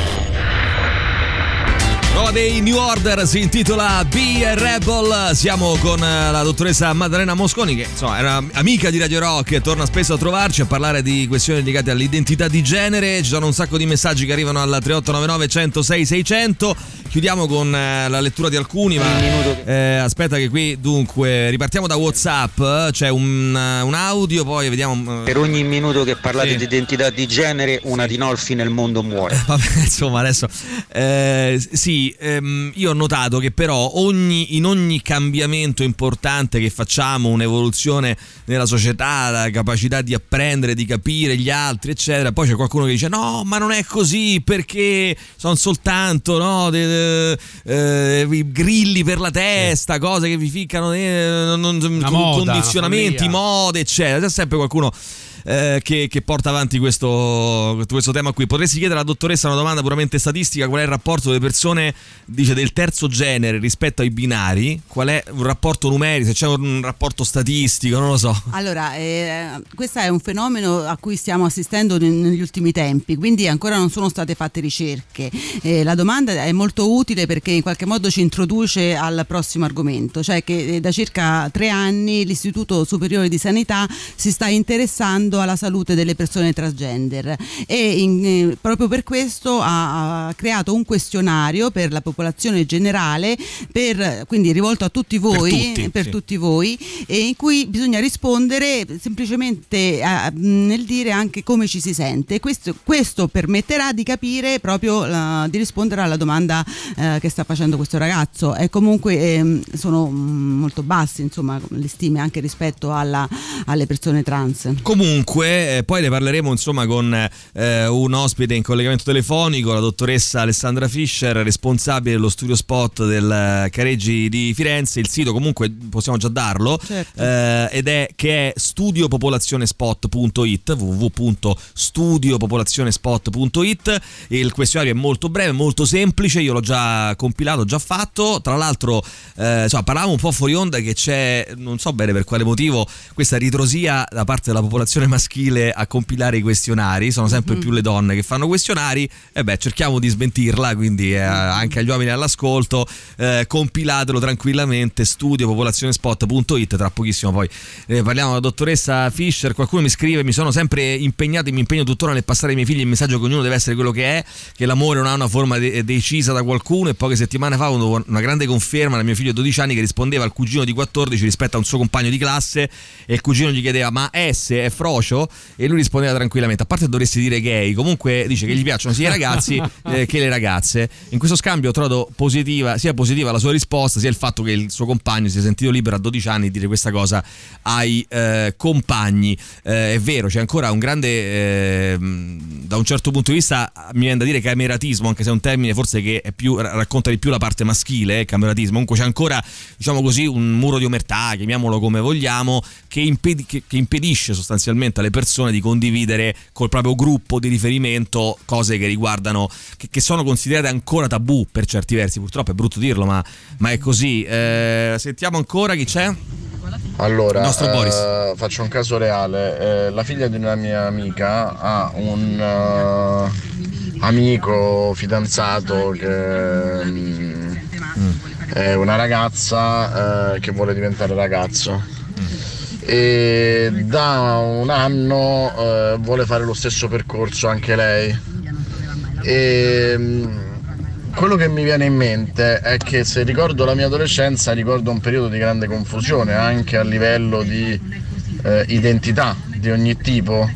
S3: Nuova dei New Order si intitola Be Rebel. Siamo con eh, la dottoressa Maddalena Mosconi, che insomma è amica di Radio Rock, torna spesso a trovarci a parlare di questioni legate all'identità di genere. Ci sono un sacco di messaggi che arrivano al 3899 106 600. Chiudiamo con eh, la lettura di alcuni, ma eh, aspetta che qui dunque ripartiamo da WhatsApp. C'è un, eh, un audio, poi vediamo.
S7: Per ogni minuto che parlate sì. di identità di genere, una Dinolfi nel mondo muore.
S3: Vabbè, insomma, adesso eh, sì ehm, io ho notato che però ogni, in ogni cambiamento importante che facciamo, un'evoluzione nella società, la capacità di apprendere, di capire gli altri, eccetera, poi c'è qualcuno che dice no, ma non è così perché sono soltanto no, de, de, eh, grilli per la testa, cose che vi ficcano, eh, non, moda, condizionamenti, mode, eccetera. C'è sempre qualcuno eh, che, che, porta avanti questo, questo, tema qui. Potresti chiedere alla dottoressa una domanda puramente statistica: qual è il rapporto delle persone, dice, del terzo genere rispetto ai binari? Qual è un rapporto numerico? Se c'è un rapporto statistico, non lo so.
S6: Allora, eh, questo è un fenomeno a cui stiamo assistendo negli ultimi tempi, quindi ancora non sono state fatte ricerche. Eh, la domanda è molto utile perché in qualche modo ci introduce al prossimo argomento, cioè che eh, da circa tre anni l'Istituto Superiore di Sanità si sta interessando riguardo alla salute delle persone transgender e in, eh, proprio per questo ha, ha, creato un questionario per la popolazione generale, per, quindi rivolto a tutti voi,
S3: per tutti,
S6: per
S3: sì.
S6: tutti voi in cui bisogna rispondere semplicemente a, nel dire anche come ci si sente. Questo, questo permetterà di capire proprio, uh, di rispondere alla domanda uh, che sta facendo questo ragazzo. E comunque eh, sono molto bassi insomma, le stime anche rispetto alla, alle persone trans.
S3: Comunque Comunque, eh, poi ne parleremo insomma con eh, un ospite in collegamento telefonico, la dottoressa Alessandra Fischer, responsabile dello studio spot del eh, Careggi di Firenze. Il sito comunque possiamo già darlo
S6: Certo.
S3: eh, ed è che è studiopopolazionespot.it www.studiopopolazionespot.it il questionario è molto breve, molto semplice, io l'ho già compilato, già fatto. Tra l'altro, eh, insomma, parlavamo un po' fuori onda che c'è, non so bene per quale motivo, questa ritrosia da parte della popolazione maschile a compilare i questionari. Sono sempre più le donne che fanno questionari. E beh, cerchiamo di smentirla, quindi eh, anche agli uomini all'ascolto, eh, compilatelo tranquillamente. Studiopopolazionespot.it. Tra pochissimo poi eh, parliamo con la dottoressa Fischer. Qualcuno mi scrive: Mi sono sempre impegnato e mi impegno tuttora nel passare ai miei figli il messaggio che ognuno deve essere quello che è, che l'amore non ha una forma de- decisa da qualcuno. E poche settimane fa, ho una grande conferma da mio figlio di 12 anni che rispondeva al cugino di 14 rispetto a un suo compagno di classe. E il cugino gli chiedeva: Ma S è frocio? E lui rispondeva tranquillamente: A parte dovresti dire gay, comunque dice che gli piacciono sia i ragazzi eh, che le ragazze. In questo scambio ho trovato positiva, sia positiva la sua risposta, sia il fatto che il suo compagno si è sentito libero a 12 anni di dire questa cosa ai eh, compagni. Eh, è vero, c'è ancora un grande, eh, da un certo punto di vista, mi viene da dire cameratismo, anche se è un termine forse che più, racconta di più la parte maschile, eh, cameratismo. Comunque c'è ancora, diciamo così, un muro di omertà, chiamiamolo come vogliamo, che, impedi- che- che impedisce sostanzialmente alle persone di condividere col proprio gruppo di riferimento cose che riguardano, che, che sono considerate ancora tabù per certi versi. Purtroppo è brutto dirlo, ma, ma è così. Eh, sentiamo ancora chi c'è.
S8: Allora,
S3: Il nostro Boris.
S8: eh, faccio un caso reale. Eh, la figlia di una mia amica ha un eh, amico fidanzato che mm, è una ragazza eh, che vuole diventare ragazzo. E da un anno eh, vuole fare lo stesso percorso anche lei. E mm, quello che mi viene in mente è che se ricordo la mia adolescenza ricordo un periodo di grande confusione anche a livello di eh, identità di ogni tipo.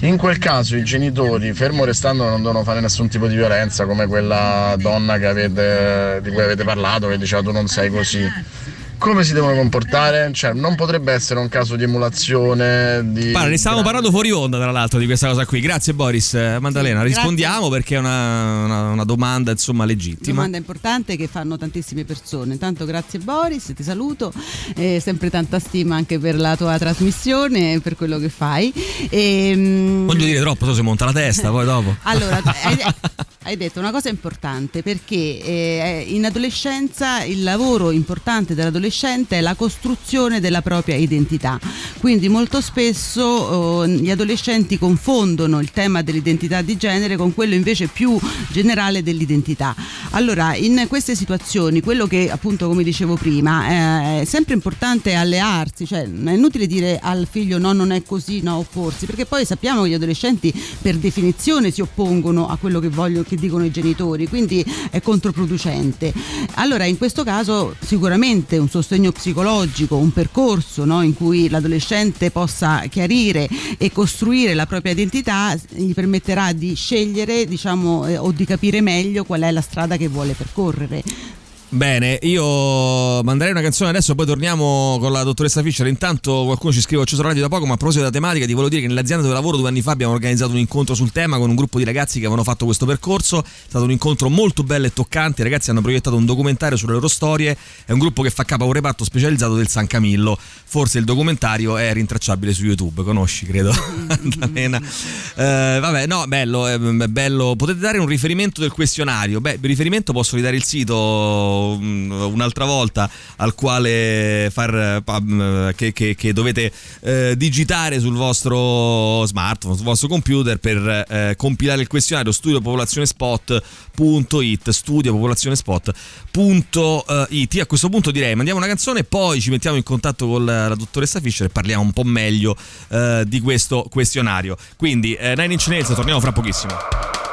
S8: In quel caso i genitori, fermo restando, non devono fare nessun tipo di violenza come quella donna avete- di cui avete parlato che diceva tu non sei così. Come si devono comportare? Cioè, non potrebbe essere un caso di emulazione di.
S3: Guarda, ne stavamo parlando fuori onda, tra l'altro, di questa cosa qui. Grazie, Boris. Eh, Maddalena,
S6: Sì,
S3: rispondiamo perché è una, una- una domanda, insomma, legittima.
S6: Domanda importante che fanno tantissime persone. Intanto grazie Boris, ti saluto, eh, sempre tanta stima anche per la tua trasmissione e per quello che fai. E, mm,
S3: Voglio dire troppo, so se monta la testa, poi dopo.
S6: Allora, hai, hai detto una cosa importante perché eh, in adolescenza il lavoro importante dell'adolescente è la costruzione della propria identità. Quindi molto spesso oh, gli adolescenti confondono il tema dell'identità di genere con quello invece più generale dell'identità. Allora, in queste situazioni, quello che appunto come dicevo prima, eh, è sempre importante allearsi, cioè è inutile dire al figlio no, non è così, no, opporsi, perché poi sappiamo che gli adolescenti per definizione si oppongono a quello che vogliono, che dicono i genitori, quindi è controproducente. Allora, in questo caso sicuramente un sostegno psicologico, un percorso no, in cui l'adolescente possa chiarire e costruire la propria identità gli permetterà di scegliere, diciamo, eh, o di capire meglio qual è la strada che vuole percorrere.
S3: Bene, io manderei una canzone adesso, poi torniamo con la dottoressa Fischer. Intanto qualcuno ci scrive: Ho acceso la radio da poco, ma a proposito della tematica, ti volevo dire che nell'azienda dove lavoro due anni fa abbiamo organizzato un incontro sul tema con un gruppo di ragazzi che avevano fatto questo percorso. È stato un incontro molto bello e toccante. I ragazzi hanno proiettato un documentario sulle loro storie. È un gruppo che fa capo a un reparto specializzato del San Camillo. Forse il documentario è rintracciabile su YouTube, conosci, credo. Eh, vabbè, no, bello, è bello. Potete dare un riferimento del questionario? Beh, riferimento posso ridare il sito mm, un'altra volta al quale far che, che- che dovete eh, digitare sul vostro smartphone, sul vostro computer per eh, compilare il questionario studiopopolazionespot.it studiopopolazionespot.it a questo punto direi mandiamo una canzone e poi ci mettiamo in contatto con la, la dottoressa Fischer e parliamo un po' meglio eh, di questo questionario. Quindi eh, Nine Inch Nails torniamo fra pochissimo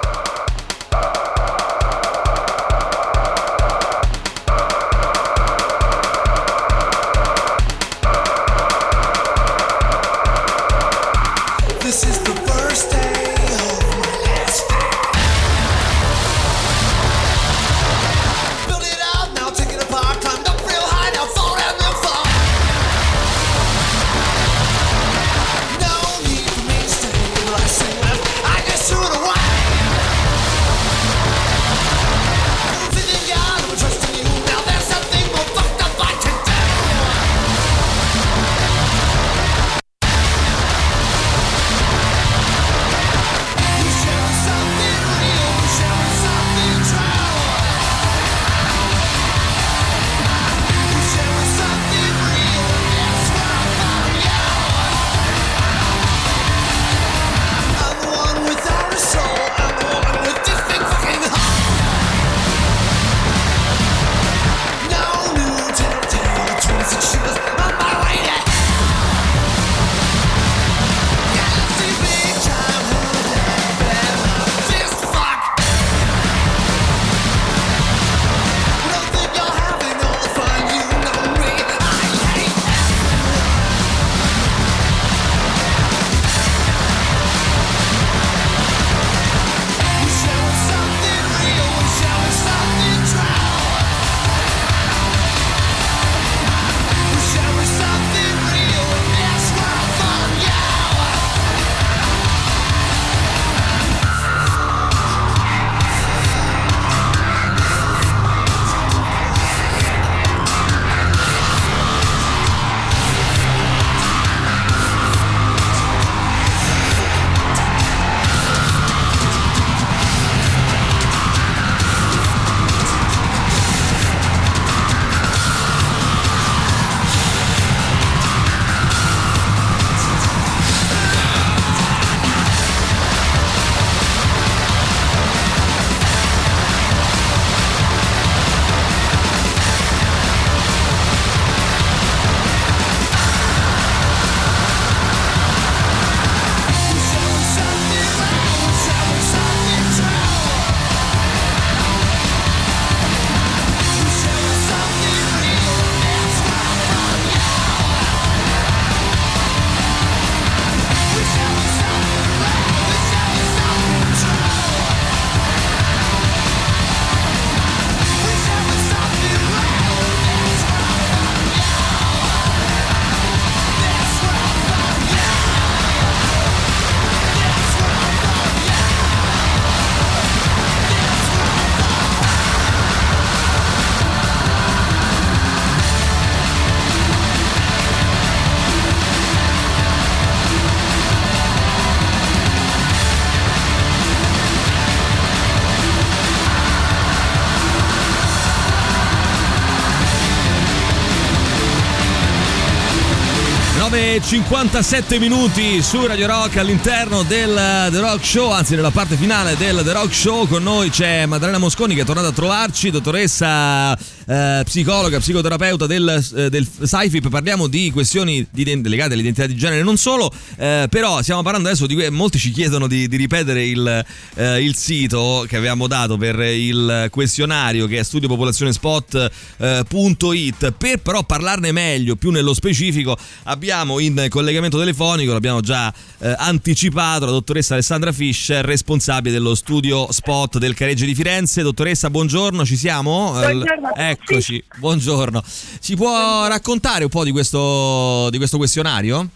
S3: e 57 minuti su Radio Rock all'interno del The Rock Show, anzi nella parte finale del The Rock Show. Con noi c'è Maddalena Mosconi che è tornata a trovarci, dottoressa eh, psicologa, psicoterapeuta del, eh, del SciFip, parliamo di questioni di, legate all'identità di genere non solo, eh, però stiamo parlando adesso di molti ci chiedono di, di ripetere il, eh, il, sito che avevamo dato per il questionario che è studiopopolazionespot.it per però parlarne meglio, più nello specifico abbiamo in collegamento telefonico, l'abbiamo già eh, anticipato, la dottoressa Alessandra Fischer, responsabile dello studio Spot del Caregge di Firenze. Dottoressa, buongiorno, ci siamo?
S9: Buongiorno.
S3: Eccoci, buongiorno. Ci può raccontare un po' di questo, di questo questionario?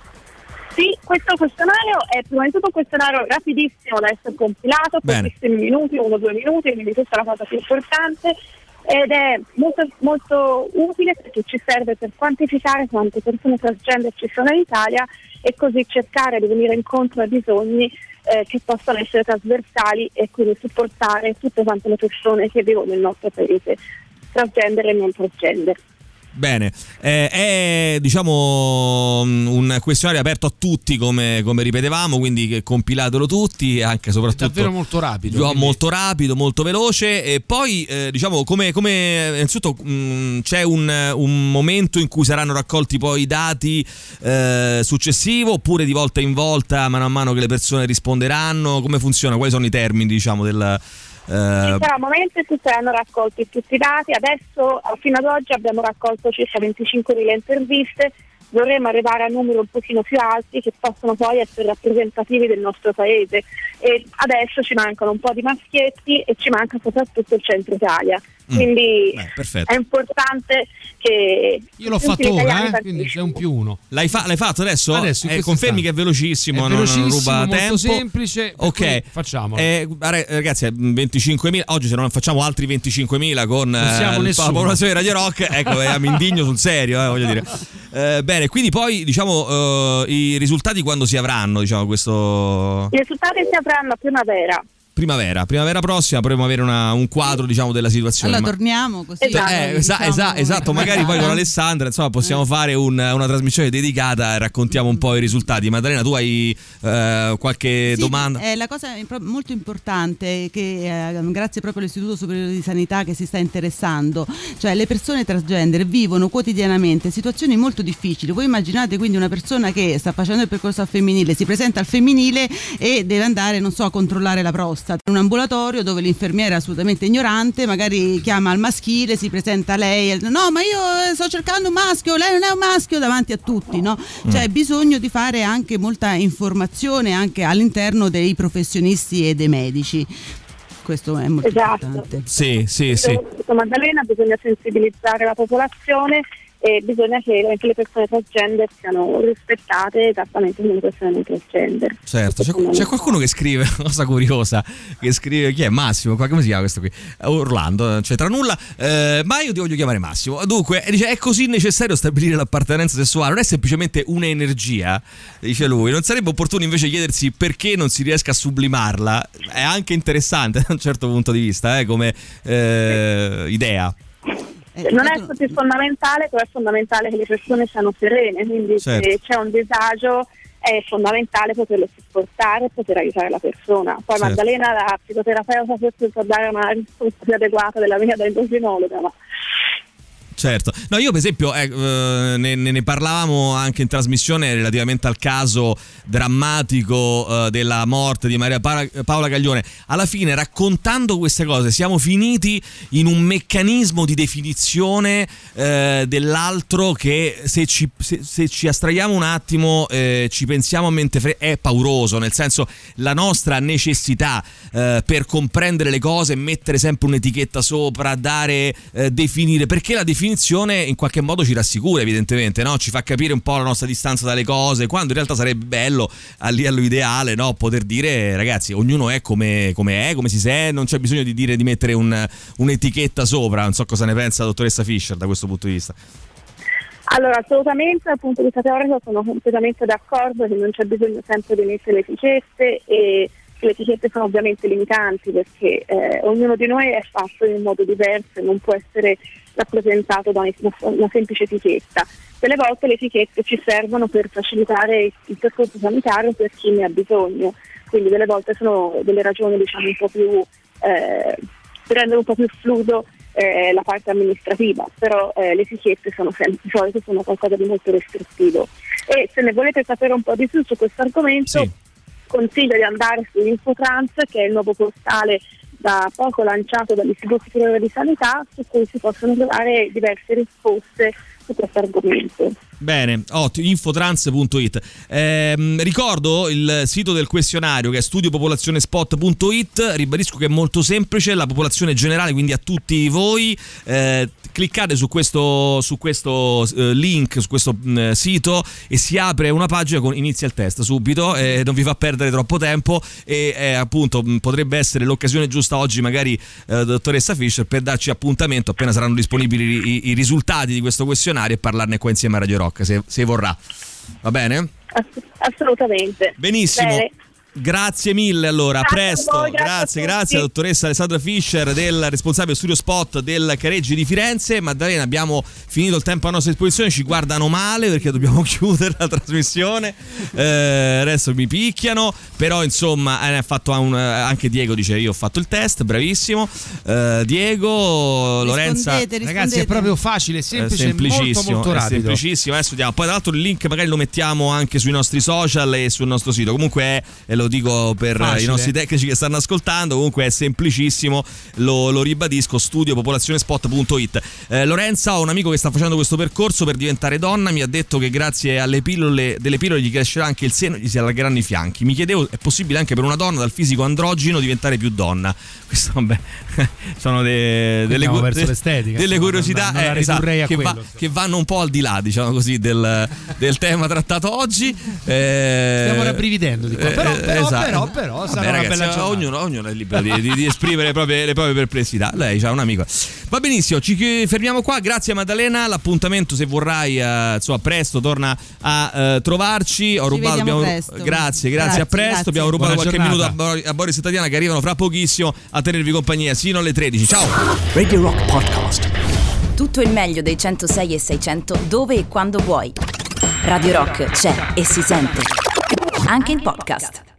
S9: Sì, questo questionario è prima di tutto un questionario rapidissimo da essere compilato, pochissimi minuti, uno o due minuti, quindi questa è la cosa più importante ed è molto, molto utile perché ci serve per quantificare quante persone transgender ci sono in Italia e così cercare di venire incontro a bisogni eh, che possono essere trasversali e quindi supportare tutte quante le persone che vivono nel nostro paese, transgender e non transgender.
S3: Bene, eh, è diciamo un questionario aperto a tutti come, come, ripetevamo, quindi compilatelo tutti, anche soprattutto... È
S4: davvero molto rapido. Quindi...
S3: Molto rapido, molto veloce e poi eh, diciamo come, come innanzitutto mh, c'è un, un, momento in cui saranno raccolti poi i dati eh, successivo oppure di volta in volta, mano a mano che le persone risponderanno, come funziona? Quali sono i termini diciamo del
S9: ci sarà un momento in cui saranno raccolti tutti i dati, adesso fino ad oggi abbiamo raccolto circa 25.000 interviste, vorremmo arrivare a numeri un pochino più alti che possono poi essere rappresentativi del nostro paese. E adesso ci mancano un po' di maschietti e ci manca soprattutto il centro Italia.
S3: Mm.
S9: Quindi
S3: Beh,
S9: è importante che
S4: io l'ho fatto ora, eh, quindi c'è un più uno.
S3: L'hai, fa- l'hai fatto adesso?
S4: adesso
S3: eh, confermi che è velocissimo,
S4: è
S3: non,
S4: velocissimo,
S3: non ruba
S4: molto
S3: tempo.
S4: semplice.
S3: Ok,
S4: facciamo.
S3: Eh, ragazzi, 25.000. Oggi, se non facciamo altri 25.000 con eh,
S4: la
S3: popolazione di Radio Rock, ecco, eh, mi indigno sul serio, eh, voglio dire. Eh, bene, quindi poi diciamo eh, i risultati quando si avranno, diciamo, questo.
S9: I risultati si avranno a primavera
S3: primavera, primavera prossima potremo avere una, un quadro diciamo della situazione.
S6: Allora
S3: Ma...
S6: torniamo così.
S9: Esatto,
S3: Eh, esa-
S6: diciamo,
S3: esa- esatto, magari poi con Alessandra insomma possiamo fare un- una trasmissione dedicata e raccontiamo un po' i risultati. Maddalena, tu hai eh, qualche
S6: Sì,
S3: domanda?
S6: eh, la cosa molto importante è che eh, grazie proprio all'Istituto Superiore di Sanità che si sta interessando, cioè le persone transgender vivono quotidianamente situazioni molto difficili. Voi immaginate quindi una persona che sta facendo il percorso al femminile, si presenta al femminile e deve andare, non so, a controllare la prostata in un ambulatorio dove l'infermiera è assolutamente ignorante, magari chiama al maschile, si presenta lei, e, no ma io eh, sto cercando un maschio, lei non è un maschio davanti a tutti, no? Cioè hai bisogno di fare anche molta informazione anche all'interno dei professionisti e dei medici. Questo è molto
S9: Esatto.
S6: importante.
S3: Sì, sì, sì.
S9: Come ha detto Maddalena bisogna sensibilizzare la popolazione e bisogna che anche le persone transgender siano rispettate esattamente come le persone non transgender.
S3: Certo, c'è, c'è qualcuno che scrive, una cosa curiosa, che scrive, chi è Massimo? Qua- Come si chiama questo qui? Eh, Orlando, non c'entra nulla, eh, ma io ti voglio chiamare Massimo. Dunque, dice, è così necessario stabilire l'appartenenza sessuale, non è semplicemente un'energia, dice lui, non sarebbe opportuno invece chiedersi perché non si riesca a sublimarla? È anche interessante da un certo punto di vista, eh, come eh, idea.
S6: Eh,
S9: non è così fondamentale, però è fondamentale che le persone siano serene, quindi
S3: Certo.
S9: se c'è un disagio è fondamentale poterlo supportare e poter aiutare la persona. Poi
S3: Certo.
S9: Maddalena, la psicoterapeuta, forse può dare una risposta più adeguata della mia da endocrinologa, ma
S3: Certo, no, io per esempio eh, eh, ne, ne- parlavamo anche in trasmissione relativamente al caso drammatico eh, della morte di Maria Pa- Paola Gaglione. Alla fine, raccontando queste cose, siamo finiti in un meccanismo di definizione eh, dell'altro che se ci, se- se ci astraiamo un attimo, eh, ci pensiamo a mente fredda, è pauroso, nel senso la nostra necessità eh, per comprendere le cose, mettere sempre un'etichetta sopra, dare, definire, perché la definizione in qualche modo ci rassicura evidentemente, no? ci fa capire un po' la nostra distanza dalle cose, quando in realtà sarebbe bello a livello ideale no? poter dire ragazzi ognuno è come, come è, come si sente, non c'è bisogno di dire di mettere un- un'etichetta sopra, non so cosa ne pensa la dottoressa Fischer da questo punto di vista.
S9: Allora, assolutamente dal punto di vista teorico sono completamente d'accordo che non c'è bisogno sempre di mettere le etichette e le etichette sono ovviamente limitanti perché eh, ognuno di noi è fatto in un modo diverso e non può essere rappresentato da una, una semplice etichetta. delle volte le etichette ci servono per facilitare il, percorso sanitario per chi ne ha bisogno, quindi delle volte sono delle ragioni diciamo un po' più eh, per rendere un po' più fluido eh, la parte amministrativa, però eh, le etichette sono sempre di solito sono qualcosa di molto restrittivo. E se ne volete sapere un po' di più su questo argomento,
S3: Sì.
S9: Consiglio di andare su Infotrans, che è il nuovo portale da poco lanciato dall'Istituto Superiore di Sanità, su cui si possono trovare diverse risposte su questo argomento.
S3: Bene, ottimo, infotrans.it. Ehm, ricordo il sito del questionario che è studiopopolazionespot.it. Ribadisco che è molto semplice, la popolazione generale, quindi a tutti voi. Eh, cliccate su questo, su questo eh, link, su questo sito e si apre una pagina con inizia il test subito, eh, non vi fa perdere troppo tempo e eh, appunto potrebbe essere l'occasione giusta oggi magari eh, dottoressa Fischer per darci appuntamento appena saranno disponibili i, i risultati di questo questionario e parlarne qua insieme a Radio Rock se, se vorrà. Va bene?
S9: Ass- assolutamente.
S3: Benissimo.
S9: Bene.
S3: Grazie mille allora, a
S9: Grazie a
S3: presto.
S9: voi, grazie
S3: grazie, grazie alla dottoressa Alessandra Fischer del responsabile studio spot del Careggi di Firenze. Maddalena, abbiamo finito il tempo a nostra disposizione, ci guardano male perché dobbiamo chiudere la trasmissione. Eh, adesso mi picchiano, però insomma, eh, ha fatto un- anche Diego dice io ho fatto il test, bravissimo. Eh, Diego, Lorenza
S6: Rispondete,
S4: Ragazzi, è
S6: rispondete.
S4: proprio facile,
S3: è
S4: semplice, molto
S3: semplicissimo,
S4: molto rapido.
S3: semplicissimo. Adesso vediamo. Poi, tra l'altro, il link magari lo mettiamo anche sui nostri social e sul nostro sito. Comunque, è, e lo dico per
S4: Facile.
S3: i nostri tecnici che stanno ascoltando. Comunque, è semplicissimo. Lo, lo ribadisco: studiopopolazionespot.it. Eh, Lorenza, ho un amico che sta facendo questo percorso per diventare donna. Mi ha detto che grazie alle pillole, delle pillole gli crescerà anche il seno e gli si allargeranno i fianchi. Mi chiedevo, è possibile anche per una donna dal fisico androgino diventare più donna? Questo, vabbè, sono de- delle, cu- de- delle curiosità
S4: non- non
S3: eh, esatto, che, va-
S4: quello,
S3: che vanno un po' al di là, diciamo così, del, del tema trattato oggi. Eh,
S4: Stiamo rabbrividendo di qua. Però-
S3: eh,
S4: però-
S3: esatto.
S4: però- però
S3: Vabbè,
S4: sarà una
S3: ragazzi,
S4: bella giornata.
S3: ognuno, ognuno è libero di, di- di esprimere le proprie, le proprie perplessità. Lei ha un amico. Va benissimo, ci fermiamo qua. Grazie Maddalena. L'appuntamento, se vorrai, eh, insomma, presto torna a eh, trovarci. Ho rubato. abbiamo-. Grazie, grazie,
S6: Grazie,
S3: a presto.
S6: grazie.
S3: Abbiamo rubato
S4: Buona
S3: qualche
S4: giornata.
S3: minuto a, a Boris e Tatiana che arrivano fra pochissimo a tenervi compagnia sino alle 13. Ciao.
S1: Radio Rock Podcast.
S2: Tutto il meglio dei 106 e 600 dove e quando vuoi. Radio Rock c'è e si sente. Anche in podcast.